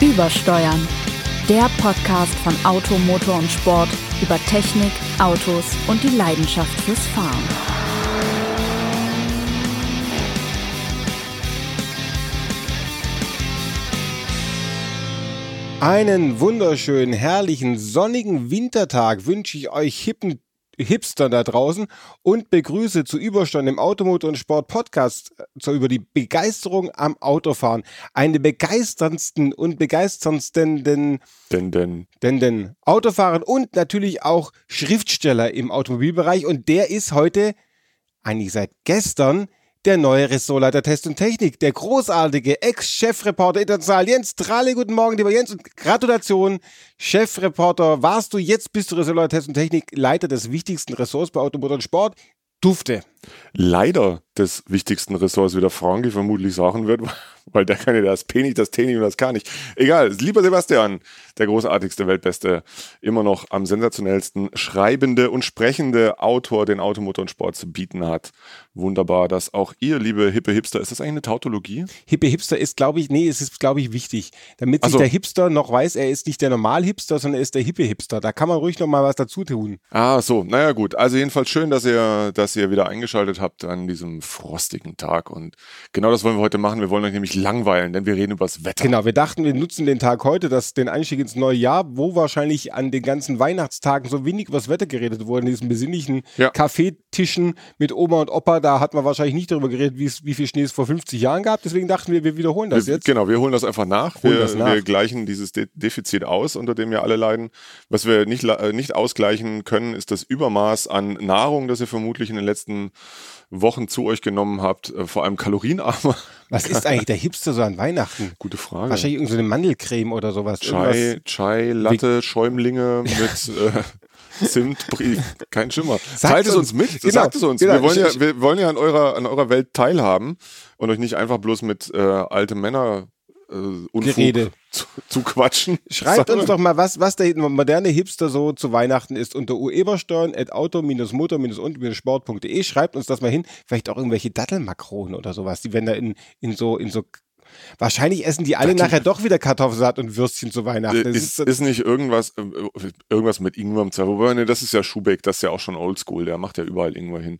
Übersteuern. Der Podcast von Auto, Motor und Sport über Technik, Autos und die Leidenschaft fürs Fahren. Einen wunderschönen, herrlichen, sonnigen Wintertag wünsche ich euch hippen Hipster da draußen und begrüße zu Überstand im Automotor und Sport Podcast so über die Begeisterung am Autofahren. Eine begeisterndsten und begeisterndsten denn, denn, denn. denn, denn Autofahren und natürlich auch Schriftsteller im Automobilbereich und der ist heute eigentlich seit gestern der neue Ressortleiter Test und Technik, der großartige Ex-Chefreporter international Jens Trale. Guten Morgen, lieber Jens, und Gratulation. Chefreporter warst du, jetzt bist du Ressortleiter Test und Technik, Leiter des wichtigsten Ressorts bei Automotor und Sport. Dufte. Leider des wichtigsten Ressorts, wie der Franki vermutlich sagen wird, weil der kann ja das P nicht, das T nicht und das K nicht. Egal, lieber Sebastian, der großartigste, weltbeste, immer noch am sensationellsten schreibende und sprechende Autor, den Automotor und Sport zu bieten hat. Wunderbar, dass auch ihr, liebe hippe Hipster, ist das eigentlich eine Tautologie? Hippe Hipster ist, glaube ich, nee, es ist, glaube ich, wichtig, damit sich so. der Hipster noch weiß, er ist nicht der Normal-Hipster, sondern er ist der hippe Hipster. Da kann man ruhig noch mal was dazu tun. Ah, so, naja gut. Also jedenfalls schön, dass ihr, dass ihr wieder eingeschaltet habt an diesem frostigen Tag und genau das wollen wir heute machen. Wir wollen euch nämlich langweilen, denn wir reden über das Wetter. Genau, wir dachten, wir nutzen den Tag heute, das, den Einstieg ins neue Jahr, wo wahrscheinlich an den ganzen Weihnachtstagen so wenig über das Wetter geredet wurde, in diesen besinnlichen ja. Kaffeetischen mit Oma und Opa, da hat man wahrscheinlich nicht darüber geredet, wie viel Schnee es vor 50 Jahren gab. Deswegen dachten wir, wir wiederholen das wir, jetzt. Genau, wir holen das einfach nach. Wir, das nach. wir, gleichen dieses De Defizit aus, unter dem wir alle leiden. Was wir nicht, äh, nicht ausgleichen können, ist das Übermaß an Nahrung, das ihr vermutlich in den letzten Wochen zu euch genommen habt, äh, vor allem kalorienarmer. Was ist eigentlich der Hipster so an Weihnachten? Gute Frage. Wahrscheinlich irgendeine so Mandelcreme oder sowas. Chai, Chai, Latte, Schäumlinge mit äh, Zimtbrief. Kein Schimmer. Teilt es uns, mit. Genau, sagt es uns. Genau. Wir, wollen ja, wir wollen ja an eurer, an eurer Welt teilhaben und euch nicht einfach bloß mit äh, alte Männer äh, Unfug Gerede. Zu, zu, quatschen. Schreibt uns doch mal, was, was der moderne Hipster so zu Weihnachten ist unter uebersteuern at auto-motor-und-sport.de. Schreibt uns das mal hin. Vielleicht auch irgendwelche Dattelmakronen oder sowas. Die werden da in, in so, in so Wahrscheinlich essen die alle nachher doch wieder Kartoffelsalat und Würstchen zu Weihnachten. Äh, ist, ist, ist, nicht irgendwas, äh, irgendwas mit Ingwer? Wobei, ne, das ist ja Schubeck, das ist ja auch schon oldschool, der macht ja überall Ingwer hin.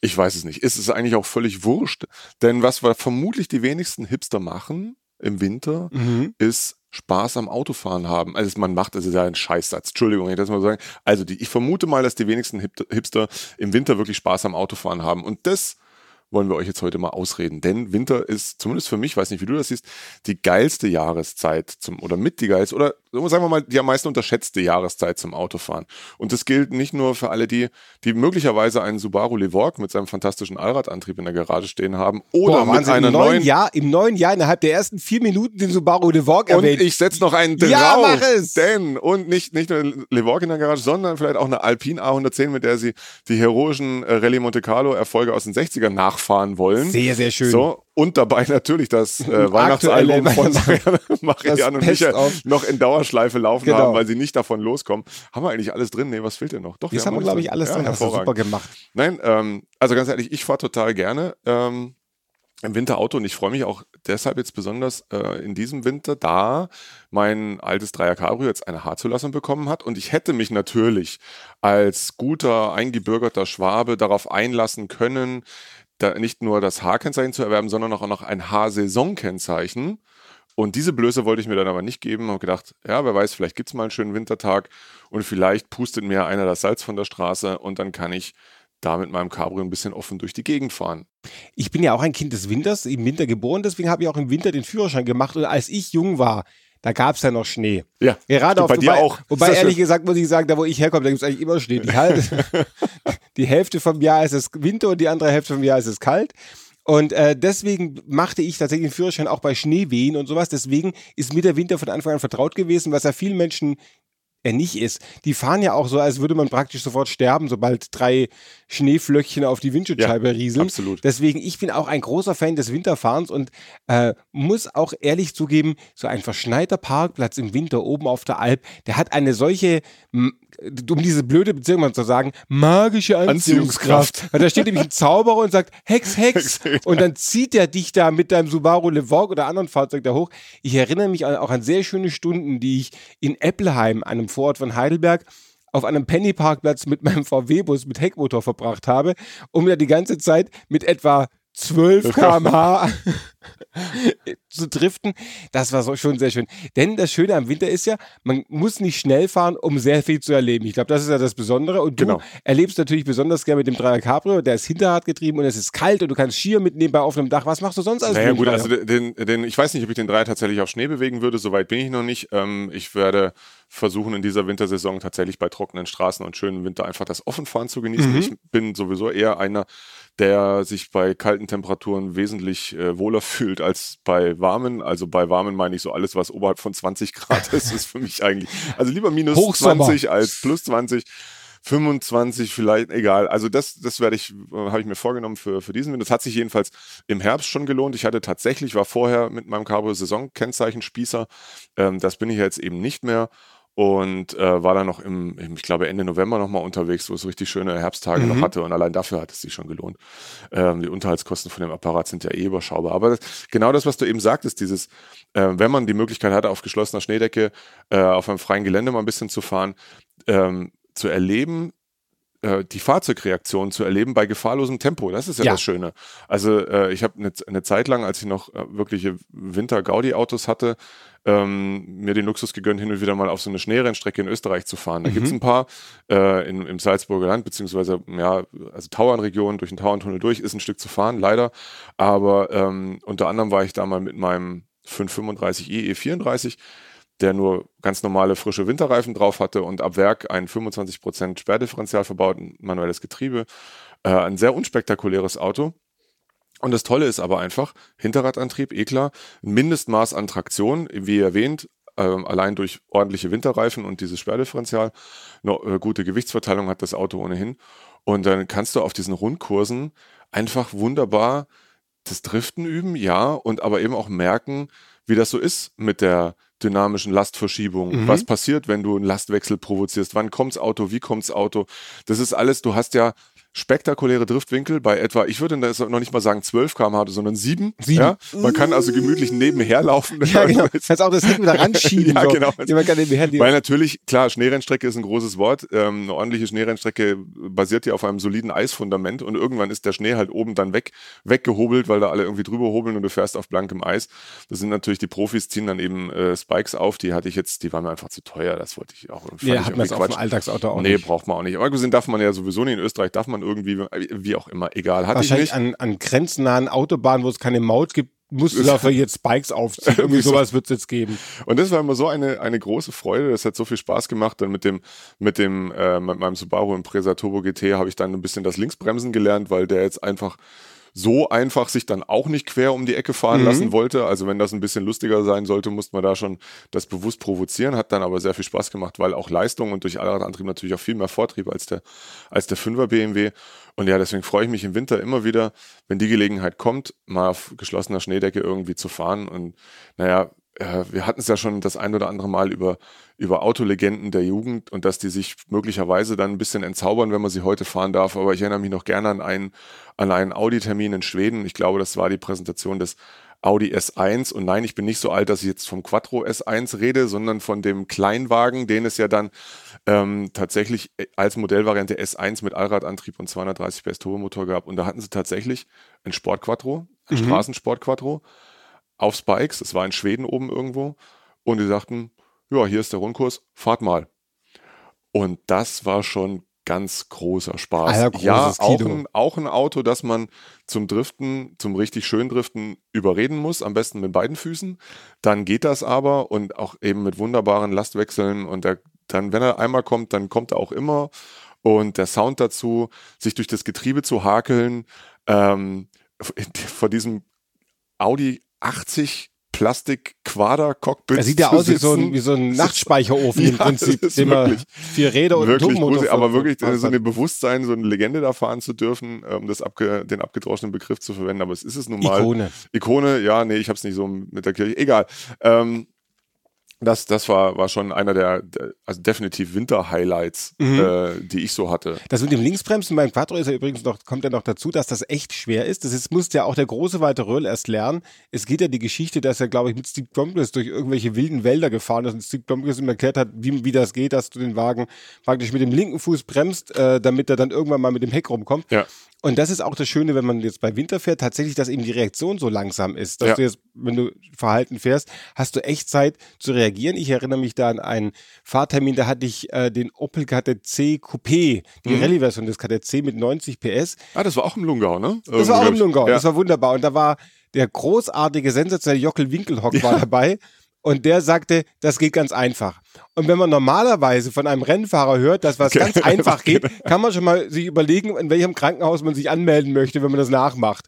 Ich weiß es nicht. Ist es eigentlich auch völlig wurscht? Denn was wir vermutlich die wenigsten Hipster machen, im Winter mhm. ist Spaß am Autofahren haben. Also man macht, das ist ja ein Scheißsatz. Entschuldigung, ich das mal sagen. Also die, ich vermute mal, dass die wenigsten Hipster im Winter wirklich Spaß am Autofahren haben. Und das wollen wir euch jetzt heute mal ausreden. Denn Winter ist, zumindest für mich, weiß nicht, wie du das siehst, die geilste Jahreszeit zum, oder mit die geilste, oder sagen wir mal, die am meisten unterschätzte Jahreszeit zum Autofahren. Und das gilt nicht nur für alle die, die möglicherweise einen Subaru Levorg mit seinem fantastischen Allradantrieb in der Garage stehen haben oder Boah, mit einer im neuen Jahr, im neuen Jahr innerhalb der ersten vier Minuten den Subaru Levorg erwähnt. Und ich setze noch einen drauf. Ja, mach es! Denn, und nicht, nicht nur Levorg in der Garage, sondern vielleicht auch eine Alpine A110, mit der sie die heroischen äh, Rallye Monte Carlo Erfolge aus den 60ern nachfahren wollen. Sehr, sehr schön. So, und dabei natürlich das äh, Weihnachtsalbum von Marianne, Marianne und Michael noch in Dauerschleife laufen genau. haben, weil sie nicht davon loskommen. Haben wir eigentlich alles drin? Nee, was fehlt denn noch? Doch, das haben wir, glaube ich, alles ja, drin. Hast du super gemacht. Nein, ähm, also ganz ehrlich, ich fahre total gerne ähm, im Winterauto und ich freue mich auch deshalb jetzt besonders äh, in diesem Winter, da mein altes Dreier Cabrio jetzt eine Haarzulassung bekommen hat und ich hätte mich natürlich als guter, eingebürgerter Schwabe darauf einlassen können, da nicht nur das H-Kennzeichen zu erwerben, sondern auch noch ein H-Saison-Kennzeichen. Und diese Blöße wollte ich mir dann aber nicht geben. Habe gedacht, ja, wer weiß, vielleicht gibt es mal einen schönen Wintertag und vielleicht pustet mir einer das Salz von der Straße und dann kann ich da mit meinem Cabrio ein bisschen offen durch die Gegend fahren. Ich bin ja auch ein Kind des Winters, im Winter geboren, deswegen habe ich auch im Winter den Führerschein gemacht. Und als ich jung war, da gab es ja noch Schnee. Ja, gerade auf bei dir auch. Wobei, ehrlich schön. gesagt, muss ich sagen, da wo ich herkomme, da gibt es eigentlich immer Schnee. Die, die Hälfte vom Jahr ist es Winter und die andere Hälfte vom Jahr ist es kalt. Und äh, deswegen machte ich tatsächlich den Führerschein auch bei Schneewehen und sowas. Deswegen ist mir der Winter von Anfang an vertraut gewesen, was ja vielen Menschen er nicht ist. Die fahren ja auch so, als würde man praktisch sofort sterben, sobald drei Schneeflöckchen auf die Windschutzscheibe ja, rieseln. Absolut. Deswegen, ich bin auch ein großer Fan des Winterfahrens und äh, muss auch ehrlich zugeben, so ein verschneiter Parkplatz im Winter oben auf der Alp, der hat eine solche um diese blöde Beziehung mal zu sagen, magische Anziehungskraft. Anziehungskraft. Weil da steht nämlich ein Zauberer und sagt, Hex, Hex. Und dann zieht er dich da mit deinem Subaru Levorg oder anderen Fahrzeug da hoch. Ich erinnere mich auch an sehr schöne Stunden, die ich in Eppelheim, einem Vorort von Heidelberg, auf einem Pennyparkplatz mit meinem VW-Bus mit Heckmotor verbracht habe, um da die ganze Zeit mit etwa 12 km/h zu driften. Das war so schon sehr schön. Denn das Schöne am Winter ist ja, man muss nicht schnell fahren, um sehr viel zu erleben. Ich glaube, das ist ja das Besondere. Und du Genau. erlebst natürlich besonders gerne mit dem Dreier Cabrio. Der ist Hinterradgetrieben und es ist kalt und du kannst Skier mitnehmen bei offenem Dach. Was machst du sonst alles? Naja gut, also den, den, ich weiß nicht, ob ich den Dreier tatsächlich auf Schnee bewegen würde, soweit bin ich noch nicht. Ähm, ich werde versuchen, in dieser Wintersaison tatsächlich bei trockenen Straßen und schönen Winter einfach das Offenfahren zu genießen. Ich bin sowieso eher einer, der sich bei kalten Temperaturen wesentlich äh, wohler fühlt als bei warmen. Also bei warmen meine ich so alles, was oberhalb von 20 Grad ist, ist für mich eigentlich, also lieber minus Hochsommer. 20 als plus 20. 25 vielleicht, egal. Also das, das werde ich, habe ich mir vorgenommen für, für diesen Winter. Das hat sich jedenfalls im Herbst schon gelohnt. Ich hatte tatsächlich, war vorher mit meinem Cabrio Saison-Kennzeichen Spießer. Ähm, das bin ich jetzt eben nicht mehr. Und äh, war dann noch im, ich glaube, Ende November nochmal unterwegs, wo es richtig schöne Herbsttage noch hatte. Und allein dafür hat es sich schon gelohnt. Ähm, die Unterhaltskosten von dem Apparat sind ja eh überschaubar. Aber das, genau das, was du eben sagtest, dieses, äh, wenn man die Möglichkeit hatte, auf geschlossener Schneedecke äh, auf einem freien Gelände mal ein bisschen zu fahren, ähm, zu erleben, äh, die Fahrzeugreaktion zu erleben bei gefahrlosem Tempo. Das ist ja, Ja. das Schöne. Also äh, ich habe eine, eine Zeit lang, als ich noch äh, wirkliche Winter-Gaudi-Autos hatte, ähm, mir den Luxus gegönnt, hin und wieder mal auf so eine Schneerennstrecke in Österreich zu fahren. Da gibt's ein paar äh, in, im Salzburger Land, beziehungsweise ja, also Tauernregion, durch den Tauerntunnel durch, ist ein Stück zu fahren, leider. Aber ähm, unter anderem war ich da mal mit meinem 535i E34, der nur ganz normale frische Winterreifen drauf hatte und ab Werk ein 25% Sperrdifferential verbaut, ein manuelles Getriebe. Äh, ein sehr unspektakuläres Auto. Und das Tolle ist aber einfach, Hinterradantrieb, eh klar, Mindestmaß an Traktion, wie erwähnt, ähm, allein durch ordentliche Winterreifen und dieses Sperrdifferential, eine äh, gute Gewichtsverteilung hat das Auto ohnehin. Und dann kannst du auf diesen Rundkursen einfach wunderbar das Driften üben, ja, und aber eben auch merken, wie das so ist mit der dynamischen Lastverschiebung. Was passiert, wenn du einen Lastwechsel provozierst? Wann kommt's Auto? Wie kommt's Auto? Das ist alles, du hast ja spektakuläre Driftwinkel bei etwa, ich würde das noch nicht mal sagen 12 km/h, sondern 7. Sieben. Ja? Man kann also gemütlich nebenher laufen. ja, genau. Kannst auch das Heck wieder ranschieben. Ja, so. genau. Jemand kann nebenher Weil natürlich, klar, Schneerennstrecke ist ein großes Wort. Ähm, eine ordentliche Schneerennstrecke basiert ja auf einem soliden Eisfundament und irgendwann ist der Schnee halt oben dann weg, weggehobelt, weil da alle irgendwie drüber hobeln und du fährst auf blankem Eis. Das sind natürlich die Profis, ziehen dann eben äh, Spikes auf. Die hatte ich jetzt, die waren mir einfach zu teuer. Das wollte ich auch. Nee, ich hat man irgendwie jetzt auf dem Alltagsauto auch nee, nicht. braucht man auch nicht. Aber gesehen darf man ja sowieso nicht. In Österreich darf man irgendwie, wie auch immer, egal. Hatte ich Wahrscheinlich an, an grenznahen Autobahnen, wo es keine Maut gibt, musst du dafür jetzt Spikes aufziehen. Irgendwie Irgendwie so. sowas wird es jetzt geben. Und das war immer so eine, eine große Freude. Das hat so viel Spaß gemacht. Dann mit dem, mit dem, äh, mit meinem Subaru Impreza Turbo GT habe ich dann ein bisschen das Linksbremsen gelernt, weil der jetzt einfach so einfach sich dann auch nicht quer um die Ecke fahren lassen wollte. Also wenn das ein bisschen lustiger sein sollte, musste man da schon das bewusst provozieren. Hat dann aber sehr viel Spaß gemacht, weil auch Leistung und durch Allradantrieb natürlich auch viel mehr Vortrieb als der, als der 5er BMW. Und ja, deswegen freue ich mich im Winter immer wieder, wenn die Gelegenheit kommt, mal auf geschlossener Schneedecke irgendwie zu fahren. Und naja, äh, wir hatten es ja schon das ein oder andere Mal über, über Autolegenden der Jugend und dass die sich möglicherweise dann ein bisschen entzaubern, wenn man sie heute fahren darf. Aber ich erinnere mich noch gerne an einen, an einen Audi-Termin in Schweden. Ich glaube, das war die Präsentation des Audi S1. Und nein, ich bin nicht so alt, dass ich jetzt vom Quattro S1 rede, sondern von dem Kleinwagen, den es ja dann ähm, tatsächlich als Modellvariante S1 mit Allradantrieb und 230 PS Turbomotor gab. Und da hatten sie tatsächlich ein Sport-Quattro, ein Straßensport-Quattro auf Spikes. Es war in Schweden oben irgendwo. Und die sagten, ja, hier ist der Rundkurs, fahrt mal. Und das war schon ganz großer Spaß. Alter, ja, auch ein, auch ein Auto, das man zum Driften, zum richtig schön Driften überreden muss, am besten mit beiden Füßen. Dann geht das aber und auch eben mit wunderbaren Lastwechseln und der, dann, wenn er einmal kommt, dann kommt er auch immer. Und der Sound dazu, sich durch das Getriebe zu hakeln, ähm, vor diesem Audi 80 Plastik Quader Cockpit. Er sieht ja aus wie so, ein, wie so ein Nachtspeicherofen im Ja, Prinzip, dem man wirklich- vier Räder und wirklich Turbomotor gruselig, aber wirklich ver- so eine Bewusstsein, so eine Legende da fahren zu dürfen, um das abge, den abgedroschenen Begriff zu verwenden, aber es ist es nun mal. Ikone. Ikone, ja, nee, ich hab's nicht so mit der Kirche, egal. Ähm, Das, das war, war schon einer der, also definitiv Winter-Highlights, Mhm. äh, die ich so hatte. Das mit dem Linksbremsen beim Quattro ist ja übrigens noch, kommt ja noch dazu, dass das echt schwer ist. Das ist, musste ja auch der große Walter Röhrl erst lernen. Es geht ja die Geschichte, dass er, glaube ich, mit Steve Blomqvist durch irgendwelche wilden Wälder gefahren ist und Steve Blomqvist ihm erklärt hat, wie, wie das geht, dass du den Wagen praktisch mit dem linken Fuß bremst, äh, damit er dann irgendwann mal mit dem Heck rumkommt. Ja. Und das ist auch das Schöne, wenn man jetzt bei Winter fährt, tatsächlich, dass eben die Reaktion so langsam ist. Dass Ja. du jetzt, wenn du verhalten fährst, hast du echt Zeit zu reagieren. Ich erinnere mich da an einen Fahrtermin, da hatte ich äh, den Opel KTC Coupé, die Mhm. Rallye-Version des KTC mit 90 PS. Ah, das war auch im Lungau, ne? Das war auch im Lungau, Ja. das war wunderbar. Und da war der großartige, sensationelle Jockel Winkelhock war dabei. Und der sagte, das geht ganz einfach. Und wenn man normalerweise von einem Rennfahrer hört, dass was ganz einfach geht, kann man schon mal sich überlegen, in welchem Krankenhaus man sich anmelden möchte, wenn man das nachmacht.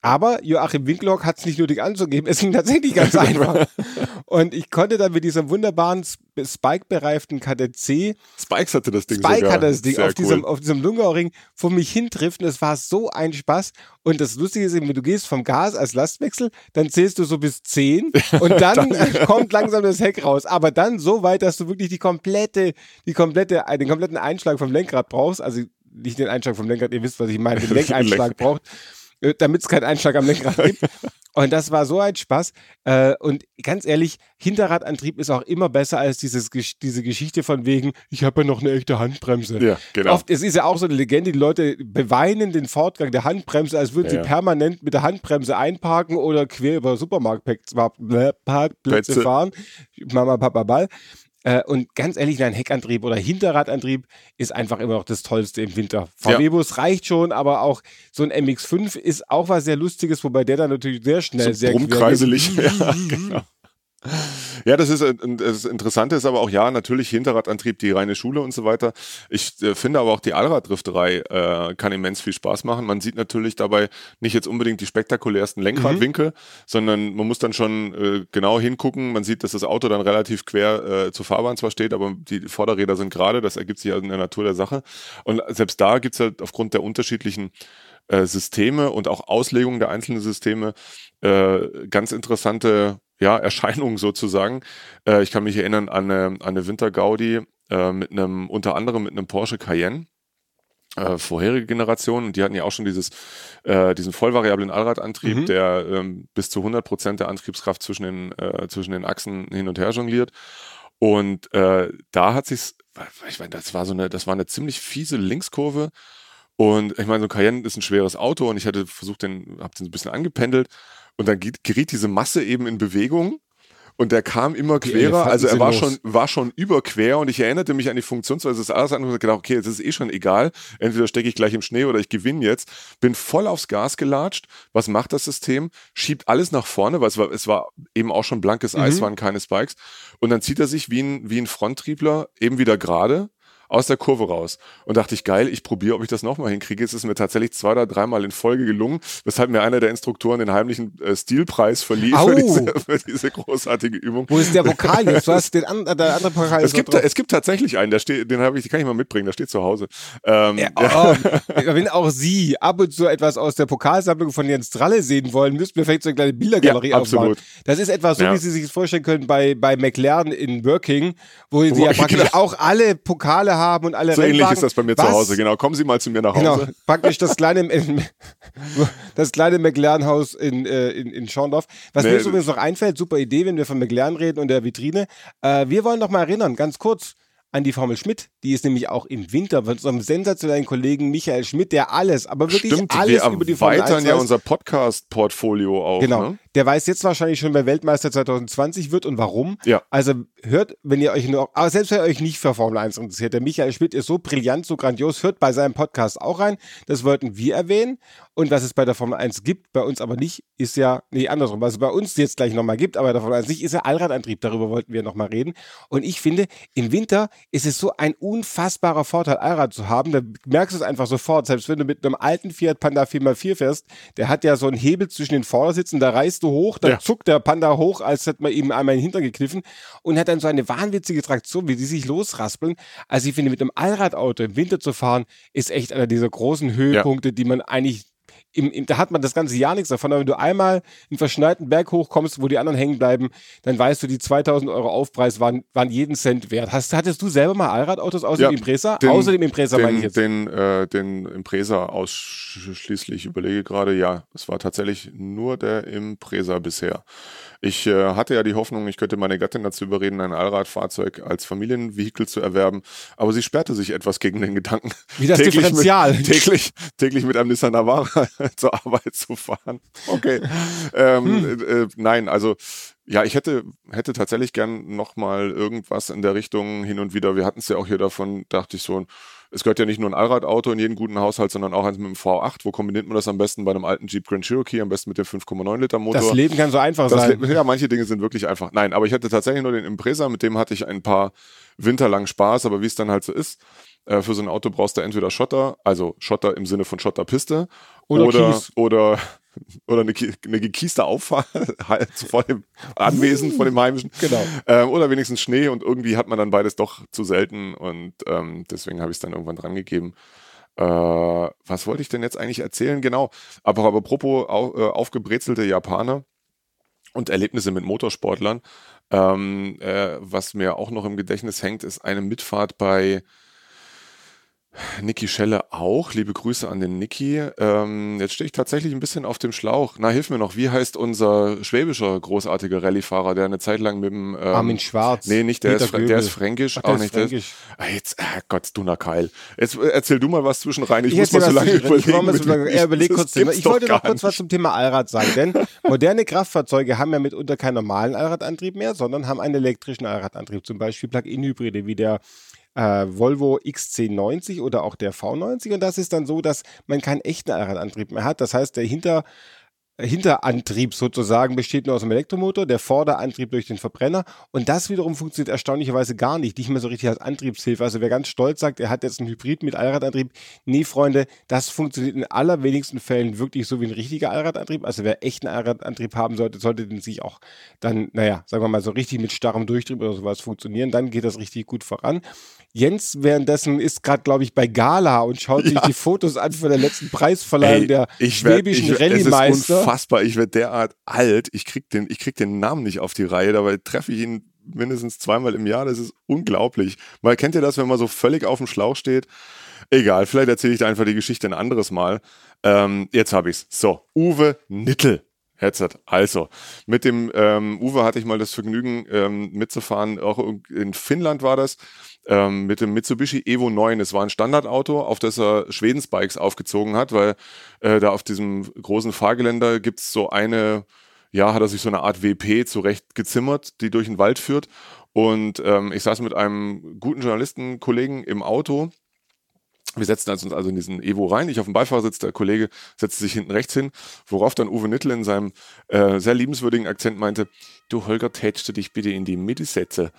Aber Joachim Winkelhock hat es nicht nötig anzugeben. Es ging tatsächlich ganz einfach. Und ich konnte dann mit diesem wunderbaren Sp- Spike-bereiften KTC Spikes hatte das Ding Spike sogar. hatte das Ding Sehr auf, cool. diesem, auf diesem Lungau-Ring vor mich hintrifft und es war so ein Spaß. Und das Lustige ist eben, wenn du gehst vom Gas als Lastwechsel, dann zählst du so bis 10 und dann kommt langsam das Heck raus. Aber dann so weit, dass du wirklich die komplette, die komplette, den kompletten Einschlag vom Lenkrad brauchst. Also nicht den Einschlag vom Lenkrad, ihr wisst, was ich meine, den Lenkeinschlag braucht, damit es keinen Einschlag am Lenkrad gibt. Und das war so ein Spaß. Äh, und ganz ehrlich, Hinterradantrieb ist auch immer besser als dieses, diese Geschichte von wegen, ich habe ja noch eine echte Handbremse. Ja, genau. Oft, es ist ja auch so eine Legende, die Leute beweinen den Fortgang der Handbremse, als würden Ja, sie ja. permanent mit der Handbremse einparken oder quer über Supermarktplätze Plätze. fahren. Mama, Papa, Ball. Äh, Und ganz ehrlich, ein Heckantrieb oder Hinterradantrieb ist einfach immer noch das Tollste im Winter. Ja. VW-Bus reicht schon, aber auch so ein MX5 ist auch was sehr Lustiges, wobei der dann natürlich sehr schnell, so sehr brummkreiselig. ja, genau. Ja, das ist äh, das Interessante ist aber auch, ja, natürlich Hinterradantrieb, die reine Schule und so weiter. Ich äh, finde aber auch die Allraddrifterei äh, kann immens viel Spaß machen. Man sieht natürlich dabei nicht jetzt unbedingt die spektakulärsten Lenkradwinkel, sondern man muss dann schon äh, genau hingucken. Man sieht, dass das Auto dann relativ quer äh, zur Fahrbahn zwar steht, aber die Vorderräder sind gerade. Das ergibt sich ja in der Natur der Sache. Und selbst da gibt's halt aufgrund der unterschiedlichen äh, Systeme und auch Auslegungen der einzelnen Systeme äh, ganz interessante ja, Erscheinungen sozusagen. Äh, ich kann mich erinnern an eine, an eine Winter-Gaudi äh, mit einem, unter anderem mit einem Porsche Cayenne. Äh, vorherige Generation und die hatten ja auch schon dieses, äh, diesen vollvariablen Allradantrieb, Mhm. der ähm, bis zu 100 Prozent der Antriebskraft zwischen den, äh, zwischen den Achsen hin und her jongliert. Und äh, da hat sich's, ich meine, das war so eine, das war eine ziemlich fiese Linkskurve. Und ich meine, so ein Cayenne ist ein schweres Auto und ich hatte versucht, den, hab den so ein bisschen angependelt und dann geht- geriet diese Masse eben in Bewegung und der kam immer Die querer. Elefanten Also er war los. schon, war schon überquer und ich erinnerte mich an die Funktionsweise des Alles andere und gedacht, okay, jetzt ist eh schon egal. Entweder stecke ich gleich im Schnee oder ich gewinne jetzt. Bin voll aufs Gas gelatscht. Was macht das System? Schiebt alles nach vorne, weil es war, es war eben auch schon blankes Eis, Mhm. waren keine Spikes. Und dann zieht er sich wie ein, wie ein Fronttriebler eben wieder gerade aus der Kurve raus. Und dachte ich, geil, ich probiere, ob ich das nochmal hinkriege. Es ist mir tatsächlich zwei oder dreimal in Folge gelungen, weshalb mir einer der Instruktoren den heimlichen äh, Stilpreis verlieh Au. für diese, für diese großartige Übung. Wo ist der Pokal jetzt? Du hast den an, der andere Pokal Es gibt, drauf. es gibt tatsächlich einen, der steht, den habe ich, den kann ich mal mitbringen, der steht zu Hause. Ähm, Ja, ja. oh, wenn auch Sie ab und zu etwas aus der Pokalsammlung von Jens Dralle sehen wollen, müssten wir vielleicht so eine kleine Bildergalerie Ja, absolut. Das ist etwas so, Ja. wie Sie sich das vorstellen können bei, bei McLaren in Working, wo Sie Wo- ja praktisch genau. auch alle Pokale haben und alle So ähnlich Rennwagen. ist das bei mir Was? zu Hause, genau. Kommen Sie mal zu mir nach Genau, Hause. praktisch das kleine, das kleine McLaren-Haus in, äh, in, in Schorndorf. Was Nee, mir jetzt übrigens noch einfällt, super Idee, wenn wir von McLaren reden und der Vitrine. Äh, wir wollen noch mal erinnern, ganz kurz, an die Formel Schmidt. Die ist nämlich auch im Winter von unserem sensationellen Kollegen Michael Schmidt, der alles, aber wirklich Stimmt, alles wir über die Formel 1 erweitern ja unser Podcast-Portfolio auch. Genau. Ne? Der weiß jetzt wahrscheinlich schon, wer Weltmeister 2020 wird und warum. Ja. Also hört, wenn ihr euch nur, aber selbst wenn ihr euch nicht für Formel 1 interessiert, der Michael Schmidt ist so brillant, so grandios, hört bei seinem Podcast auch rein. Das wollten wir erwähnen. Und was es bei der Formel 1 gibt, bei uns aber nicht, ist ja, nee, andersrum, was es bei uns jetzt gleich nochmal gibt, aber bei der Formel 1 nicht, ist ja Allradantrieb. Darüber wollten wir nochmal reden. Und ich finde, im Winter ist es so ein unfassbarer Vorteil, Allrad zu haben. Da merkst du es einfach sofort. Selbst wenn du mit einem alten Fiat Panda 4x4 fährst, der hat ja so einen Hebel zwischen den Vordersitzen, da reißt du hoch, dann Ja. zuckt der Panda hoch, als hätte man ihm einmal in den Hintern gekniffen und hat dann so eine wahnwitzige Traktion, wie die sich losraspeln. Also ich finde, mit einem Allradauto im Winter zu fahren, ist echt einer dieser großen Höhepunkte, die man eigentlich im, im, da hat man das ganze Jahr nichts davon. Aber wenn du einmal einen verschneiten Berg hochkommst, wo die anderen hängen bleiben, dann weißt du, die 2000 Euro Aufpreis waren, waren jeden Cent wert. Hast, hattest du selber mal Allradautos außer Ja, dem Impresa? den- außer dem Impresa den, meine ich jetzt. Den, äh, den Impresa ausschließlich, ich überlege gerade, ja, es war tatsächlich nur der Impresa bisher. Ich äh, hatte ja die Hoffnung, ich könnte meine Gattin dazu überreden, ein Allradfahrzeug als Familienvehikel zu erwerben, aber sie sperrte sich etwas gegen den Gedanken, Wie das täglich Differential. Mit, täglich, täglich mit einem Nissan Navara zur Arbeit zu fahren. Okay. Ähm, Hm. äh, äh, nein, also ja, ich hätte, hätte tatsächlich gern nochmal irgendwas in der Richtung hin und wieder. Wir hatten es ja auch hier davon, dachte ich so, es gehört ja nicht nur ein Allradauto in jeden guten Haushalt, sondern auch eins mit dem V8. Wo kombiniert man das am besten? Bei einem alten Jeep Grand Cherokee, am besten mit dem 5,9 Liter Motor. Das Leben kann so einfach Das sein. Le- ja, manche Dinge sind wirklich einfach. Nein, aber ich hatte tatsächlich nur den Impresa, mit dem hatte ich ein paar Winter lang Spaß, aber wie es dann halt so ist, äh, für so ein Auto brauchst du entweder Schotter, also Schotter im Sinne von Schotterpiste, Oder oder, oder, oder eine, eine gekieste Auffahrt halt vor dem Anwesen, von dem Heimischen. Genau. Ähm, oder wenigstens Schnee und irgendwie hat man dann beides doch zu selten und ähm, deswegen habe ich es dann irgendwann dran gegeben. Äh, was wollte ich denn jetzt eigentlich erzählen? Genau. Aber, aber apropos au, äh, aufgebrezelte Japaner und Erlebnisse mit Motorsportlern. Ähm, äh, was mir auch noch im Gedächtnis hängt, ist eine Mitfahrt bei Niki Schelle auch. Liebe Grüße an den Niki. Ähm, jetzt stehe ich tatsächlich ein bisschen auf dem Schlauch. Na, hilf mir noch. Wie heißt unser schwäbischer großartiger Rallyefahrer, der eine Zeit lang mit dem ähm, Armin Schwarz. Nee, nicht der, ist, der ist fränkisch. Ach, der auch ist nicht. der fränkisch. Ah, jetzt, ah, Gott, du Keil. Jetzt äh, erzähl du mal was zwischen rein. Ich, Ich muss mal so lange ich überlegen. mal so lange- Er überlegt kurz. Ich wollte noch kurz nicht. was zum Thema Allrad sagen, denn moderne Kraftfahrzeuge haben ja mitunter keinen normalen Allradantrieb mehr, sondern haben einen elektrischen Allradantrieb, zum Beispiel Plug-in-Hybride wie der äh, Volvo XC90 oder auch der V90 und das ist dann so, dass man keinen echten Allradantrieb mehr hat. Das heißt, der Hinter Hinterantrieb sozusagen besteht nur aus dem Elektromotor, der Vorderantrieb durch den Verbrenner und das wiederum funktioniert erstaunlicherweise gar nicht, nicht mehr so richtig als Antriebshilfe. Also wer ganz stolz sagt, er hat jetzt einen Hybrid mit Allradantrieb, nee Freunde, das funktioniert in allerwenigsten Fällen wirklich so wie ein richtiger Allradantrieb. Also wer echten Allradantrieb haben sollte, sollte den sich auch dann, naja, sagen wir mal so richtig mit starrem Durchtrieb oder sowas funktionieren, dann geht das richtig gut voran. Jens währenddessen ist gerade, glaube ich, bei Gala und schaut sich die Fotos an von der letzten Preisverleihung Ey, der ich schwäbischen ich, Es ist Rallye-Meister. unfassbar. Ich werde derart alt. Ich krieg den, ich krieg den Namen nicht auf die Reihe. Dabei treffe ich ihn mindestens zweimal im Jahr. Das ist unglaublich. Mal kennt ihr das, wenn man so völlig auf dem Schlauch steht? Egal, vielleicht erzähle ich da einfach die Geschichte ein anderes Mal. Ähm, jetzt habe ich's. So, Uwe Nittel. Headset. Also, mit dem ähm, Uwe hatte ich mal das Vergnügen ähm, mitzufahren. Auch in Finnland war das. Ähm, mit dem Mitsubishi Evo 9. Es war ein Standardauto, auf das er Schwedensbikes aufgezogen hat, weil äh, da auf diesem großen Fahrgeländer gibt's so eine, ja, hat er sich so eine Art WP zurecht gezimmert, die durch den Wald führt. Und ähm, ich saß mit einem guten Journalistenkollegen im Auto. Wir setzten uns also in diesen Evo rein. Ich auf dem Beifahrersitz, der Kollege setzte sich hinten rechts hin, worauf dann Uwe Nittel in seinem äh, sehr liebenswürdigen Akzent meinte, du Holger, tätst du dich bitte in die Mitte setzen?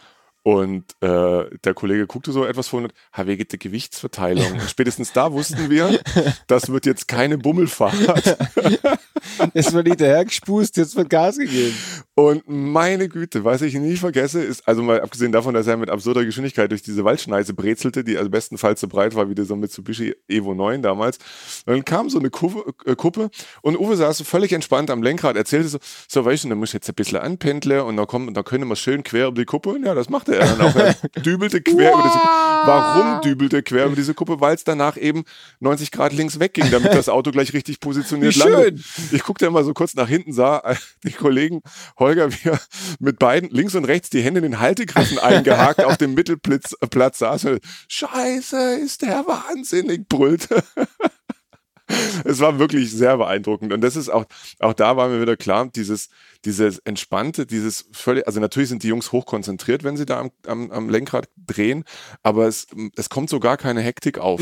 Und äh, der Kollege guckte so etwas vor und ha, wegen der Gewichtsverteilung. Und spätestens da wussten wir, das wird jetzt keine Bummelfahrt. Es wird hinterher gespust, jetzt wird Gas gegeben. Und meine Güte, was ich nie vergesse, ist, also mal abgesehen davon, dass er mit absurder Geschwindigkeit durch diese Waldschneise brezelte, die also bestenfalls so breit war wie dieser Mitsubishi Evo 9 damals. Und dann kam so eine Kuppe, äh, Kuppe und Uwe saß so völlig entspannt am Lenkrad, erzählte so, so weißt du, da muss ich jetzt ein bisschen anpendeln und da kommt, und da können wir schön quer über die Kuppe. Und ja, das machte er dann auch. Er dübelte quer über diese Kuppe. Warum dübelte er quer über diese Kuppe? Weil es danach eben 90 Grad links wegging, damit das Auto gleich richtig positioniert Wie landet. schön. Ich guckte immer so kurz nach hinten, sah äh, die Kollegen Holger, wie er mit beiden links und rechts die Hände in den Haltegriffen eingehakt auf dem Mittelplatz äh, saß. und, Scheiße, ist der wahnsinnig, brüllte. Es war wirklich sehr beeindruckend. Und das ist auch, auch da war mir wieder klar, dieses, dieses entspannte, dieses völlig, also natürlich sind die Jungs hochkonzentriert, wenn sie da am, am, am Lenkrad drehen, aber es, es kommt so gar keine Hektik auf.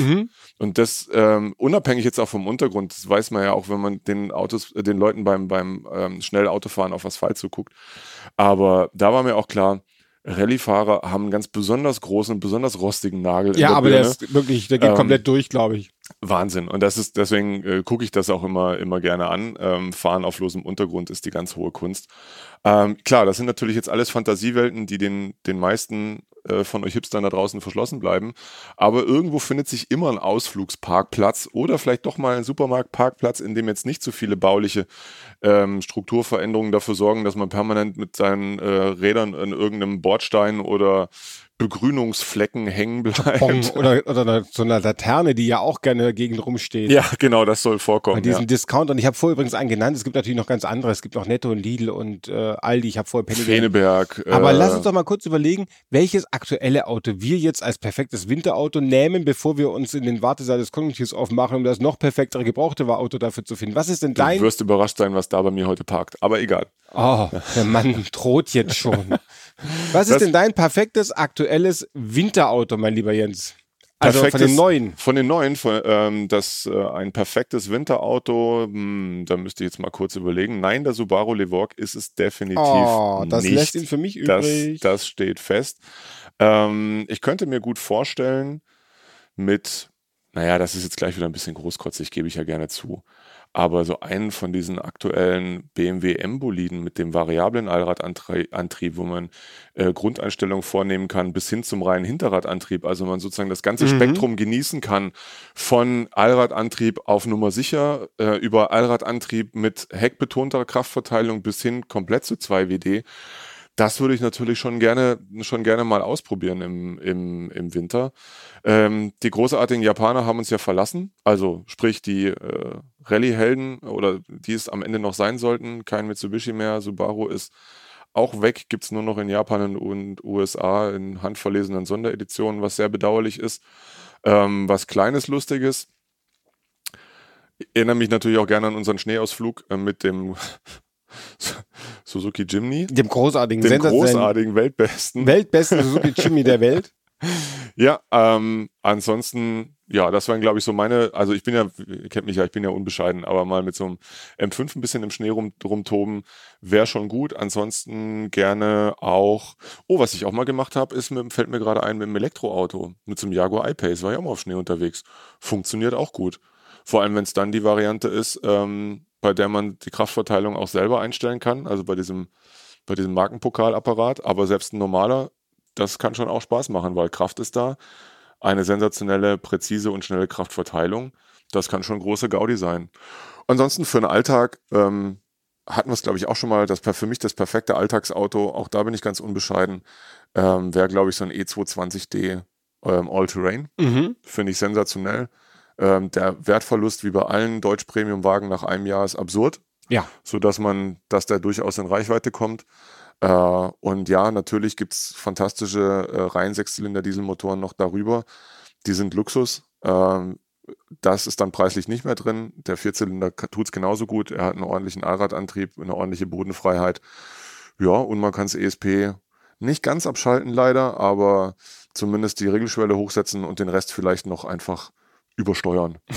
Und das, ähm, unabhängig jetzt auch vom Untergrund, das weiß man ja auch, wenn man den Autos, äh, den Leuten beim, beim ähm, schnell Autofahren auf Asphalt zuguckt. Aber da war mir auch klar, Rallye-Fahrer haben einen ganz besonders großen, besonders rostigen Nagel. Ja, aber der Birne. ist wirklich, der geht Ähm, komplett durch, glaube ich. Wahnsinn. Und das ist, deswegen äh, gucke ich das auch immer, immer gerne an. Ähm, Fahren auf losem Untergrund ist die ganz hohe Kunst. Ähm, klar, das sind natürlich jetzt alles Fantasiewelten, die den, den meisten äh, von euch Hipstern da draußen verschlossen bleiben. Aber irgendwo findet sich immer ein Ausflugsparkplatz oder vielleicht doch mal ein Supermarktparkplatz, in dem jetzt nicht so viele bauliche ähm, Strukturveränderungen dafür sorgen, dass man permanent mit seinen äh, Rädern in irgendeinem Bordstein oder Begrünungsflecken hängen bleibt. Oder, oder so eine Laterne, die ja auch gerne dagegen rumsteht. Ja, genau, das soll vorkommen. Bei diesen ja. Discountern. Ich habe vorher übrigens einen genannt. Es gibt natürlich noch ganz andere. Es gibt noch Netto und Lidl und äh, Aldi. Ich habe vorher Penny. Feneberg. Aber äh, lass uns doch mal kurz überlegen, welches aktuelle Auto wir jetzt als perfektes Winterauto nehmen, bevor wir uns in den Wartesaal des Konjunktivs aufmachen, um das noch perfektere gebrauchte Auto dafür zu finden. Was ist denn dein... Du wirst überrascht sein, was da bei mir heute parkt. Aber egal. Oh, der Mann droht jetzt schon. Was ist Das- denn dein perfektes aktuelles Winterauto, mein lieber Jens? Also von Perfektes- den neuen. Von den neuen, von, ähm, das äh, ein perfektes Winterauto, hm, da müsste ich jetzt mal kurz überlegen. Nein, der Subaru Levorg ist es definitiv Oh, das nicht. lässt ihn für mich das, übrig. das steht fest. Ähm, ich könnte mir gut vorstellen, mit, naja, das ist jetzt gleich wieder ein bisschen großkotzig, gebe ich ja gerne zu. Aber so einen von diesen aktuellen BMW M-Boliden mit dem variablen Allradantrieb, wo man äh, Grundeinstellungen vornehmen kann, bis hin zum reinen Hinterradantrieb, also man sozusagen das ganze Mhm. Spektrum genießen kann, von Allradantrieb auf Nummer sicher, äh, über Allradantrieb mit heckbetonter Kraftverteilung bis hin komplett zu 2WD. Das würde ich natürlich schon gerne, schon gerne mal ausprobieren im, im, im Winter. Ähm, die großartigen Japaner haben uns ja verlassen, also sprich die äh, Rallye-Helden oder die es am Ende noch sein sollten, kein Mitsubishi mehr, Subaru ist auch weg, gibt es nur noch in Japan und USA in handverlesenen Sondereditionen, was sehr bedauerlich ist. Ähm, was Kleines, Lustiges. Ich erinnere mich natürlich auch gerne an unseren Schneeausflug äh, mit dem Suzuki Jimny, Dem großartigen, dem großartigen Weltbesten. weltbesten Suzuki Jimmy der Welt. Ja, ähm, ansonsten, ja, das waren, glaube ich, so meine, also ich bin ja, ihr kennt mich ja, ich bin ja unbescheiden, aber mal mit so einem M5 ein bisschen im Schnee rum, rumtoben, wäre schon gut. Ansonsten gerne auch, oh, was ich auch mal gemacht habe, ist, mit, fällt mir gerade ein, mit einem Elektroauto, mit so einem Jaguar I-Pace, war ich auch mal auf Schnee unterwegs. Funktioniert auch gut. Vor allem, wenn es dann die Variante ist, ähm, bei der man die Kraftverteilung auch selber einstellen kann, also bei diesem, bei diesem Markenpokalapparat, aber selbst ein normaler das kann schon auch Spaß machen, weil Kraft ist da. Eine sensationelle, präzise und schnelle Kraftverteilung. Das kann schon große Gaudi sein. Ansonsten für den Alltag ähm, hatten wir es, glaube ich, auch schon mal. Das, für mich das perfekte Alltagsauto, auch da bin ich ganz unbescheiden, ähm, wäre, glaube ich, so ein E220D ähm, All-Terrain. Mhm. Finde ich sensationell. Ähm, der Wertverlust, wie bei allen Deutsch-Premium-Wagen nach einem Jahr, ist absurd Ja. sodass man, dass der durchaus in Reichweite kommt. Äh, und ja, natürlich gibt's fantastische äh, Reihen-Sechszylinder-Dieselmotoren noch darüber. Die sind Luxus. Ähm, das ist dann preislich nicht mehr drin. Der Vierzylinder ka- tut's genauso gut. Er hat einen ordentlichen Allradantrieb, eine ordentliche Bodenfreiheit. Ja, und man kann's ESP nicht ganz abschalten leider, aber zumindest die Regelschwelle hochsetzen und den Rest vielleicht noch einfach übersteuern.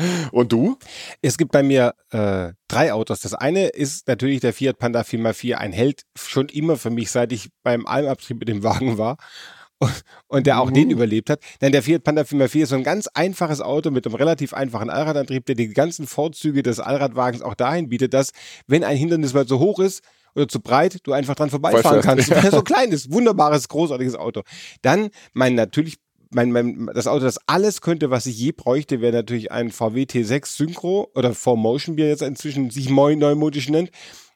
und du? Es gibt bei mir äh, drei Autos. Das eine ist natürlich der Fiat Panda 4x4, ein Held schon immer für mich, seit ich beim Almabtrieb mit dem Wagen war. Und, und der auch Mhm. den überlebt hat. Denn der Fiat Panda 4x4 ist so ein ganz einfaches Auto mit einem relativ einfachen Allradantrieb, der die ganzen Vorzüge des Allradwagens auch dahin bietet, dass, wenn ein Hindernis mal so hoch ist oder zu breit, du einfach dran vorbeifahren kannst. Er so klein ist. Wunderbares, großartiges Auto. Dann mein natürlich mein, mein, das Auto, das alles könnte, was ich je bräuchte, wäre natürlich ein VW T6 Synchro oder 4Motion, wie er jetzt inzwischen sich neu, neumodisch nennt.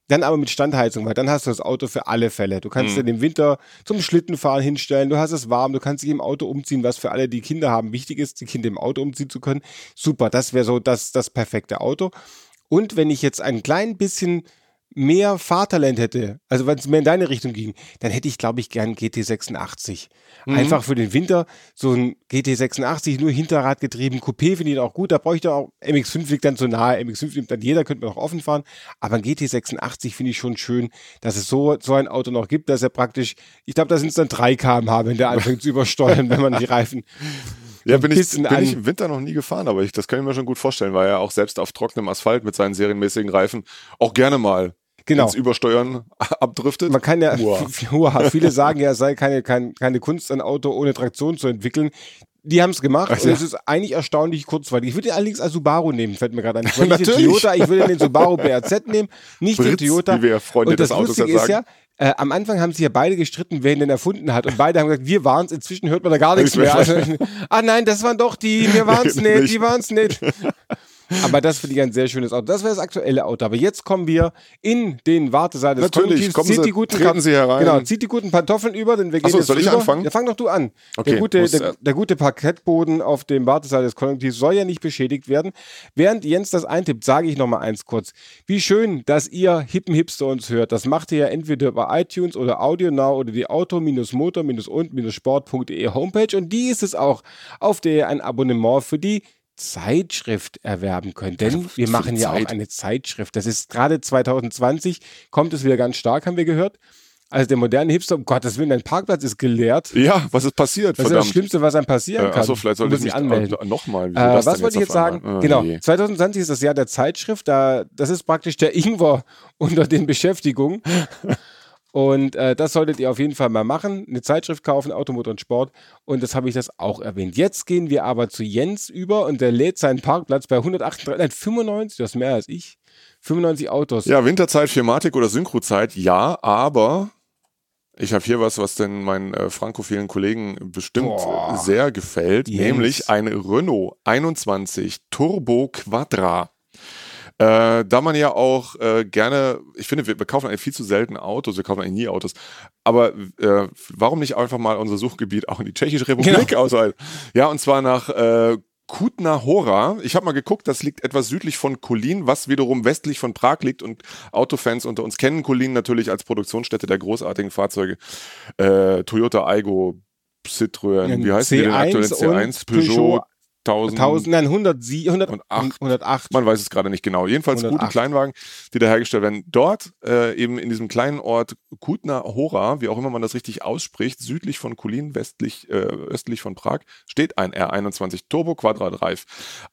Dann aber mit Standheizung, weil dann hast du das Auto für alle Fälle. Du kannst Mhm. dir im Winter zum Schlittenfahren hinstellen, du hast es warm, du kannst dich im Auto umziehen, was für alle, die Kinder haben, wichtig ist, die Kinder im Auto umziehen zu können. Super, das wäre so das, das perfekte Auto. Und wenn ich jetzt ein klein bisschen mehr Fahrtalent hätte, also wenn es mehr in deine Richtung ging, dann hätte ich, glaube ich, gern GT86. Mhm. Einfach für den Winter so ein GT86, nur Hinterrad getrieben, Coupé finde ich auch gut, da bräuchte auch, MX5 liegt dann so nahe, MX5 nimmt dann jeder, könnte man auch offen fahren, aber ein GT86 finde ich schon schön, dass es so, so ein Auto noch gibt, dass er praktisch, ich glaube, da sind es dann 3 km/h, wenn der anfängt zu übersteuern, wenn man die Reifen Ja, bin, ich, bin ich im Winter noch nie gefahren, aber ich, das kann ich mir schon gut vorstellen, weil er auch selbst auf trockenem Asphalt mit seinen serienmäßigen Reifen auch gerne mal Genau. ins Übersteuern abdriftet. Man kann ja. Uah, viele sagen ja, es sei keine, kein, keine Kunst, ein Auto ohne Traktion zu entwickeln. Die haben es gemacht Ach und es ist eigentlich erstaunlich kurzweilig. Ich würde ihn allerdings als Subaru nehmen, fällt mir gerade ein. Ich wollte nicht den. Toyota, ich würde den Subaru BRZ nehmen, nicht den Britz, Toyota. wie wir Freunde und das des Autos Lustige ja ist ja, äh, am Anfang haben sich ja beide gestritten, wer ihn denn erfunden hat. Und beide haben gesagt, wir waren's. Inzwischen hört man da gar nichts mehr. Also, ah nein, das waren doch die, wir waren's nicht, Nicht. die waren's nicht. Aber das finde ich ein sehr schönes Auto. Das wäre das aktuelle Auto. Aber jetzt kommen wir in den Wartesaal des Natürlich, Konjunktivs. kommen Zieht Sie- die guten treten Sie herein. Genau, zieht die guten Pantoffeln über, denn wir gehen Ach so, jetzt soll ich rüber. anfangen? Ja, fang doch du an. Okay, der, gute, muss, der, der gute Parkettboden auf dem Wartesaal des Konjunktivs soll ja nicht beschädigt werden. Während Jens das eintippt, sage ich noch mal eins kurz. Wie schön, dass ihr hippen Hipster uns hört. Das macht ihr ja entweder über iTunes oder Audio Now oder die Auto-Motor-und-sport.de Homepage. Und die ist es auch, auf der ihr ein Abonnement für die Zeitschrift erwerben könnt. Denn wir machen ja auch eine Zeitschrift. Das ist gerade 2020, kommt es wieder ganz stark, haben wir gehört. Also der moderne Hipster, um Gottes Willen, dein Parkplatz ist geleert. Ja, was ist passiert? Das ist das Schlimmste, was einem passieren Äh, kann. achso, vielleicht sollte ich mich anmelden. äh, nochmal. Äh, was wollte ich jetzt sagen? Oh, genau, je. 2020 ist das Jahr der Zeitschrift. Da, das ist praktisch der Ingwer unter den Beschäftigungen. Und äh, das solltet ihr auf jeden Fall mal machen. Eine Zeitschrift kaufen, Automotor und Sport. Und das habe ich das auch erwähnt. Jetzt gehen wir aber zu Jens über und der lädt seinen Parkplatz bei 138, nein, 95, das ist mehr als ich. 95 Autos. Ja, Winterzeit, Firmatik oder Synchrozeit, ja, aber ich habe hier was, was denn meinen äh, frankophilen Kollegen bestimmt Boah. sehr gefällt, Jens. nämlich ein Renault 21 Turbo Quadra. Äh, da man ja auch äh, gerne, ich finde, wir, wir kaufen eigentlich viel zu selten Autos, wir kaufen eigentlich nie Autos, aber äh, warum nicht einfach mal unser Suchgebiet auch in die Tschechische Republik Genau. ausweiten? Ja, und zwar nach äh, Kutna Hora. Ich habe mal geguckt, das liegt etwas südlich von Kolin, was wiederum westlich von Prag liegt und Autofans unter uns kennen Kolin natürlich als Produktionsstätte der großartigen Fahrzeuge. Äh, Toyota Aygo, Citroën, wie heißt die denn aktuell? C1 und C1, Peugeot, 1000, 1000, nein, 107, 100, Und acht. 108. man weiß es gerade nicht genau. Jedenfalls guten 108. Kleinwagen, die da hergestellt werden. Dort, äh, eben in diesem kleinen Ort Kutna Hora, wie auch immer man das richtig ausspricht, südlich von Kulin, westlich, äh, östlich von Prag, steht ein R21 Turbo Quadradrive.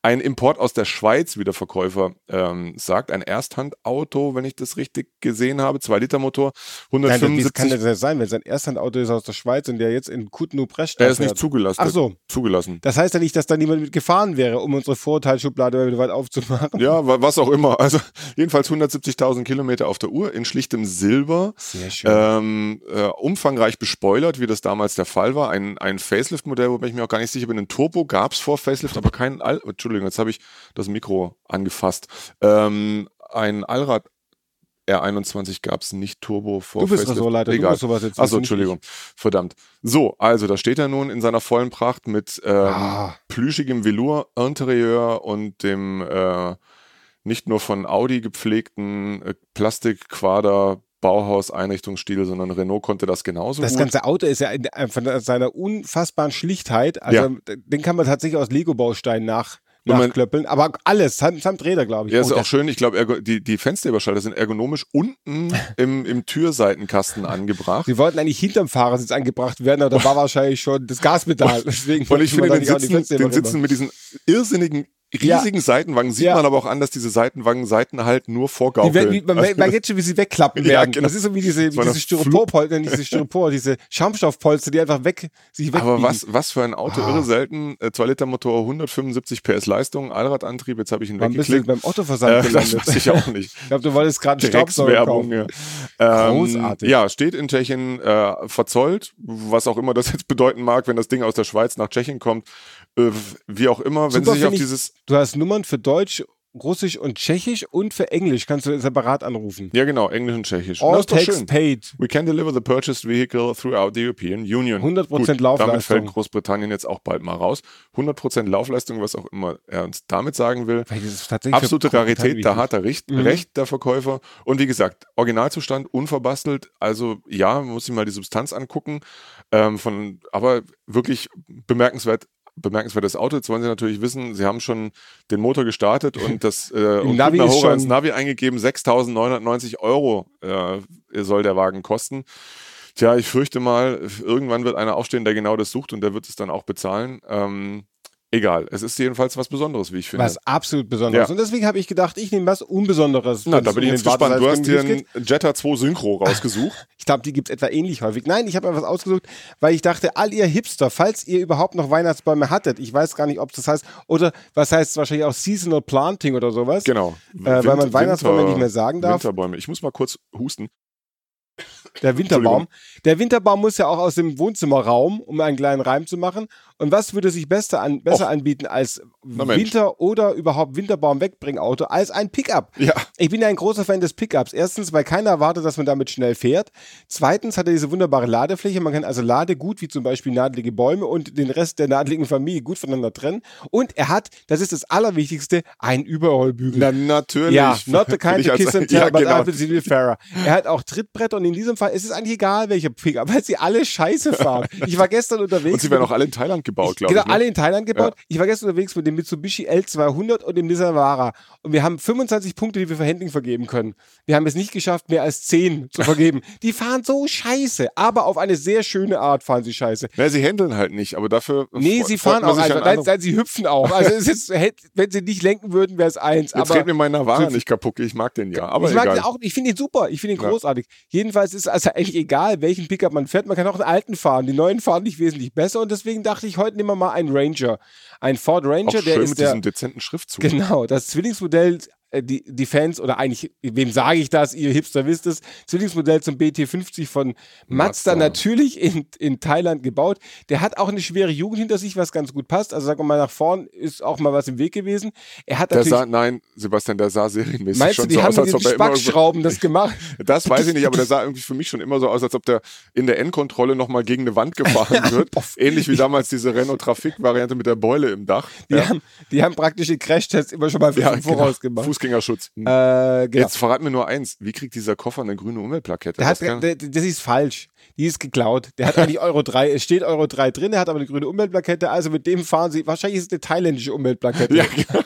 Ein Import aus der Schweiz, wie der Verkäufer ähm, sagt. Ein Ersthandauto, wenn ich das richtig gesehen habe. 2-Liter-Motor, Nein, das 175. kann das nicht sein, wenn sein Ersthandauto ist aus der Schweiz und der jetzt in Kutnu Presta er ist nicht zugelassen. Ach so. Zugelassen. Das heißt ja nicht, dass da niemand mit gefahren wäre, um unsere Vorurteilsschublade wieder weit aufzumachen. Ja, wa- was auch immer. Also jedenfalls 170.000 Kilometer auf der Uhr in schlichtem Silber. Sehr schön. Ähm, äh, umfangreich bespoilert, wie das damals der Fall war. Ein, ein Facelift-Modell, wobei ich mir auch gar nicht sicher bin. Ein Turbo gab es vor Facelift, aber kein All Entschuldigung, jetzt habe ich das Mikro angefasst. Ähm, ein Allrad R21 gab es nicht Turbo vor du bist. Ressortleiter, du Egal. musst sowas jetzt Achso, Entschuldigung. Verdammt. So, also da steht er nun in seiner vollen Pracht mit ähm, Ah. plüschigem Velour-Interieur und dem äh, nicht nur von Audi gepflegten äh, Plastikquader Bauhaus-Einrichtungsstil, sondern Renault konnte das genauso Das gut. ganze Auto ist ja in, äh, von seiner unfassbaren Schlichtheit, also Ja. den kann man tatsächlich aus Lego-Bausteinen nach, nachklöppeln, aber alles, samt, samt Räder, glaube ich. ja, ist Oh, auch schön. Ich glaube, die, die Fensterüberschalter sind ergonomisch unten im, im Türseitenkasten angebracht. Sie wollten eigentlich hinterm Fahrersitz angebracht werden, aber da war wahrscheinlich schon das Gaspedal. Deswegen Und ich finde, den Sitzen, den Sitzen mit diesen irrsinnigen, Ja. riesigen Seitenwangen sieht Ja. man aber auch an, dass diese Seitenwangen-Seiten halt nur Die vorgaukeln. werden, wie, man, man merkt jetzt schon, wie sie wegklappen Ja, werden. genau. Das ist so wie diese, So diese Styroporpolster, nicht diese Styropor, diese Schaumstoffpolster, die einfach weg, sich wegbiegen. Aber was, was für ein Auto, Ah. irre selten. Äh, 2-Liter-Motor, 175 PS Leistung, Allradantrieb, jetzt habe ich ihn Wann bist du weggeklickt. beim Ottoversand Äh, das gelandet? weiß ich auch nicht. Ich glaube, du wolltest gerade einen Staubsauger. Ja. Ähm, Großartig. Ja, steht in Tschechien äh, verzollt, was auch immer das jetzt bedeuten mag, wenn das Ding aus der Schweiz nach Tschechien kommt. Äh, wie auch immer, wenn Super, Sie sich auf ich- dieses. Du hast Nummern für Deutsch, Russisch und Tschechisch und für Englisch kannst du separat anrufen. Ja, genau, Englisch und Tschechisch. All tax paid. We can deliver the purchased vehicle throughout the European Union. 100% Gut, Damit Laufleistung. fällt Großbritannien jetzt auch bald mal raus. 100% Laufleistung, was auch immer er uns damit sagen will. Absolute Rarität, da hat er recht, Mhm. recht, der Verkäufer. Und wie gesagt, Originalzustand, unverbastelt. Also ja, man muss sich mal die Substanz angucken. Ähm, von, aber wirklich bemerkenswert. Bemerkenswertes Auto. Jetzt wollen Sie natürlich wissen, Sie haben schon den Motor gestartet und das äh, und Navi ist schon- ins Navi eingegeben. 6.990 Euro äh, soll der Wagen kosten. Tja, ich fürchte mal, irgendwann wird einer aufstehen, der genau das sucht und der wird es dann auch bezahlen. Ähm, Egal, es ist jedenfalls was Besonderes, wie ich finde. Was absolut Besonderes. Ja. Und deswegen habe ich gedacht, ich nehme was Unbesonderes. Na, da bin ich jetzt gespannt. Du hast dir einen. Jetta 2 Synchro rausgesucht. Ich glaube, die gibt es etwa ähnlich häufig. Nein, ich habe mir was ausgesucht, weil ich dachte, all ihr Hipster, falls ihr überhaupt noch Weihnachtsbäume hattet, ich weiß gar nicht, ob das heißt, oder was heißt wahrscheinlich auch Seasonal Planting oder sowas. genau. Äh, weil man Weihnachtsbäume nicht mehr sagen darf. Winterbäume. Ich muss mal kurz husten. Der Winterbaum. Der Winterbaum muss ja auch aus dem Wohnzimmerraum, um einen kleinen Reim zu machen. Und was würde sich besser, an, besser Och. anbieten als Mensch. Winter- oder überhaupt Winterbaum-Wegbringauto als ein Pickup? Ja. Ich bin ja ein großer Fan des Pickups. Erstens, weil keiner erwartet, dass man damit schnell fährt. Zweitens hat er diese wunderbare Ladefläche. Man kann also Ladegut, wie zum Beispiel nadelige Bäume und den Rest der nadeligen Familie gut voneinander trennen. Und er hat, das ist das Allerwichtigste, einen Überrollbügel. Na, natürlich. Ja, not the kind als- kiss and ja, tell, but genau. Been seen with fairer. Er hat auch Trittbretter und in diesem Fall ist es eigentlich egal, welche Pickup, weil sie alle scheiße fahren. Ich war gestern unterwegs. Und sie werden auch alle in Thailand gebaut, glaube Genau, ich. ne? alle in Thailand gebaut. Ich war gestern unterwegs mit dem Mitsubishi L200 und dem Nissan Navara. Und wir haben 25 Punkte, die wir für Handling vergeben können. Wir haben es nicht geschafft, mehr als 10 zu vergeben. die fahren so scheiße, aber auf eine sehr schöne Art fahren sie scheiße. Na, sie handeln halt nicht, aber dafür. Nee, sie fahren auch einfach. Nein, nein, sie hüpfen auch. Also es ist, wenn sie nicht lenken würden, wäre es eins. Jetzt aber mir mein Navara nicht kaputt. Ich mag den ja. Aber ich mag egal. den auch, ich finde ihn super, ich finde ihn Ja. großartig. Jedenfalls ist es also eigentlich egal, welchen Pickup man fährt. Man kann auch einen alten fahren. Die neuen fahren nicht wesentlich besser und deswegen dachte ich, heute nehmen wir mal einen Ranger. Ein Ford auch Ranger, der schön ist mit der, diesem dezenten Schriftzug. genau, das Zwillingsmodell, die, die Fans, oder eigentlich, wem sage ich das, ihr Hipster wisst es, Zwillingsmodell zum BT50 von Mazda, Mazda. natürlich in, in Thailand gebaut. Der hat auch eine schwere Jugend hinter sich, was ganz gut passt. Also sagen wir mal, nach vorn ist auch mal was im Weg gewesen. Er hat Der natürlich, sah, nein, Sebastian, der sah serienmäßig meinst du, schon die so haben aus, als ob er. Spackschrauben das gemacht? Das weiß ich nicht, aber der sah irgendwie für mich schon immer so aus, als ob der in der Endkontrolle nochmal gegen eine Wand gefahren wird. Ähnlich wie damals diese Renault Trafik-Variante mit der Beule im Dach. Die, ja, haben, die haben praktisch die Crashtests immer schon mal ja, voraus genau. gemacht. Fußgängerschutz. Hm. Äh, genau. Jetzt verrat mir nur eins, wie kriegt dieser Koffer eine grüne Umweltplakette? Der Das hat, kann- der, das ist falsch. Die ist geklaut. Der hat eigentlich Euro 3, es steht Euro 3 drin, er hat aber eine grüne Umweltplakette, also mit dem fahren sie, wahrscheinlich ist es eine thailändische Umweltplakette. ja, genau.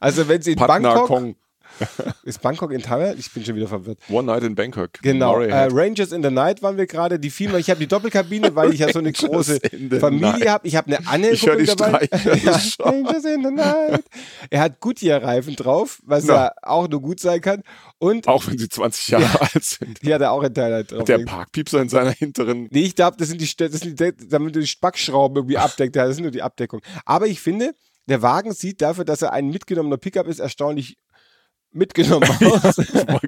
Also wenn sie in Patna Bangkok, Kong. ist Bangkok in Thailand? Ich bin schon wieder verwirrt. One Night in Bangkok. Genau, äh. Rangers in the Night waren wir gerade, die Female, ich habe die Doppelkabine, weil ich ja so eine große Familie habe. Ich habe eine Anne Ich hör die dabei. Ja, ist Rangers in the Night. Er hat Goodyear-Reifen drauf, was Ja. ja auch nur gut sein kann. Und Auch wenn sie 20 Jahre alt sind. die hat er auch in Thailand drauf. Der Parkpiepser in seiner hinteren. Nee, ich glaube, das sind die, das sind die, damit du die Spackschrauben irgendwie abdeckt. Ja, Das sind nur die Abdeckung. Aber ich finde, der Wagen sieht dafür, dass er ein mitgenommener Pickup ist, erstaunlich mitgenommen aus.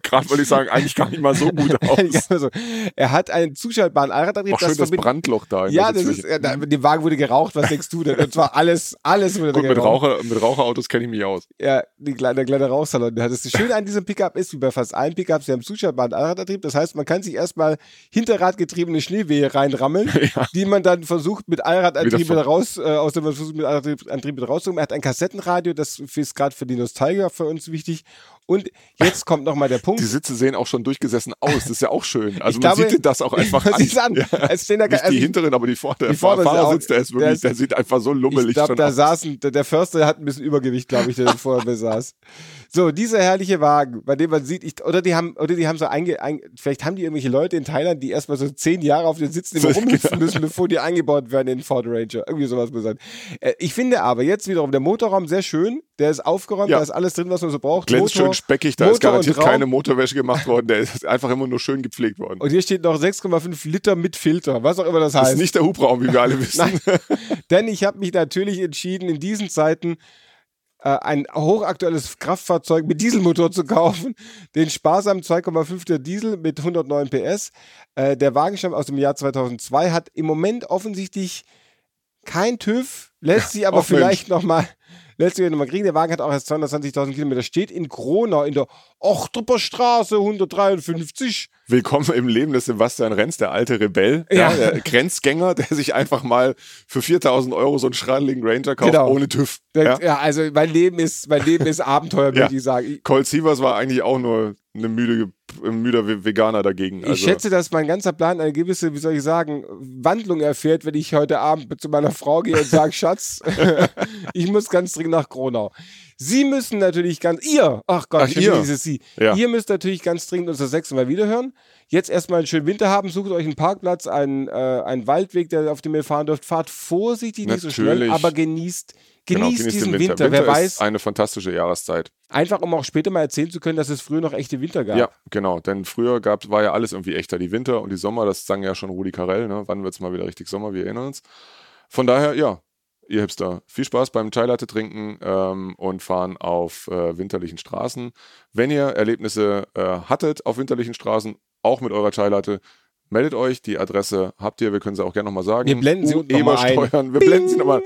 Gerade wollte ich sagen, eigentlich gar nicht mal so gut aus. Ja, also, er hat einen zuschaltbaren Allradantrieb. Auch schön das verbindet- Brandloch da. Ja, der das ist, ja, da, mit dem Wagen wurde geraucht, was denkst du denn? Und zwar alles, alles wurde Gut, mit. Raucher, mit Raucherautos kenne ich mich aus. Ja, die kleine, der kleine Rauchsalon. Der hat Das Schöne an diesem Pickup ist, wie bei fast allen Pickups, sie haben zuschaltbaren Allradantrieb. Das heißt, man kann sich erstmal hinterradgetriebene Schneewehe reinrammeln, die man dann versucht mit Allradantrieb Wieder wieder raus, äh, aus dem man versucht mit Allradantrieb wieder rauszukommen. Er hat ein Kassettenradio, das ist gerade für die Nostalgiker für uns wichtig. Und jetzt kommt nochmal der Punkt. Die Sitze sehen auch schon durchgesessen aus. Das ist ja auch schön. Also Ich man glaube- sieht das auch einfach an. an. Ja. Es stehen da Nicht also die hinteren, aber die Vorder die Vorderen sind Fahrersitz, auch- der ist der wirklich, ist- der sieht einfach so lummelig Ich glaube, schon da aus. saßen, der, der Förster hat ein bisschen Übergewicht, glaube ich, der vorher besaß. So, dieser herrliche Wagen, bei dem man sieht, ich, oder die haben, oder die haben so einge, ein, vielleicht haben die irgendwelche Leute in Thailand, die erstmal so zehn Jahre auf den Sitzen immer rumhüpfen genau. müssen, bevor die eingebaut werden in den Ford Ranger. Irgendwie sowas muss sein. Äh, ich finde aber jetzt wiederum der Motorraum sehr schön, der ist aufgeräumt, Ja. da ist alles drin, was man so braucht. Glänzt Motor, schön speckig, da Motor ist garantiert keine Motorwäsche gemacht worden, der ist einfach immer nur schön gepflegt worden. Und hier steht noch 6,5 Liter mit Filter, was auch immer das Das heißt. ist nicht der Hubraum, wie wir alle wissen. Denn ich habe mich natürlich entschieden, in diesen Zeiten ein hochaktuelles Kraftfahrzeug mit Dieselmotor zu kaufen. Den sparsamen 2,5 der Diesel mit 109 PS. Äh, der Wagen stammt aus dem Jahr 2002, hat im Moment offensichtlich kein TÜV, lässt sich aber Ach, vielleicht nochmal lässt sich noch mal kriegen. Der Wagen hat auch erst 220.000 Kilometer, steht in Kronau in der Ochterper Straße 153. Willkommen im Leben des Sebastian Renz, der alte Rebell, ja. Ja. der Grenzgänger, der sich einfach mal für 4000 Euro so einen schradeligen Ranger kauft, Genau. ohne TÜV. Ja. ja. also mein Leben ist, mein Leben ist Abenteuer, würde ich sagen. Colt Sievers war eigentlich auch nur eine müde, müder Ve- Veganer dagegen. Also, Ich schätze, dass mein ganzer Plan eine gewisse, wie soll ich sagen, Wandlung erfährt, wenn ich heute Abend zu meiner Frau gehe und sage, Schatz, ich muss ganz dringend nach Kronau. Sie müssen natürlich ganz, ihr, ach Gott, Ach, schon ihr. dieses Sie. Ja. Ihr müsst natürlich ganz dringend uns das sechste Mal wiederhören. Jetzt erstmal einen schönen Winter haben, sucht euch einen Parkplatz, einen, äh, einen Waldweg, der, auf dem ihr fahren dürft. Fahrt vorsichtig, nicht so schnell, Natürlich. aber genießt, Genau, genießt genießt diesen den Winter. Wer ist weiß, eine fantastische Jahreszeit. einfach um auch später mal erzählen zu können, dass es früher noch echte Winter gab. Ja, genau. Denn früher gab, war ja alles irgendwie echter. Die Winter und die Sommer, das sang ja schon Rudi Carell. Ne? Wann wird es mal wieder richtig Sommer? Wir erinnern uns. Von daher, ja, ihr Hipster, viel Spaß beim Chai Latte trinken ähm, und fahren auf äh, winterlichen Straßen. Wenn ihr Erlebnisse äh, hattet auf winterlichen Straßen, auch mit eurer Chai Latte, meldet euch. Die Adresse habt ihr, wir können sie auch gerne nochmal sagen. Wir blenden sie unten noch mal ein. Uebersteuern, wir blenden sie nochmal,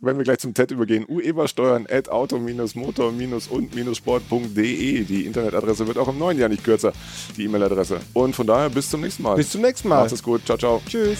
wenn wir gleich zum TED übergehen. uebersteuern at auto-motor-und-sport.de. Die Internetadresse wird auch im neuen Jahr nicht kürzer, die E-Mail-Adresse. Und von daher bis zum nächsten Mal. Bis zum nächsten Mal. Macht es gut. Ciao, ciao. Tschüss.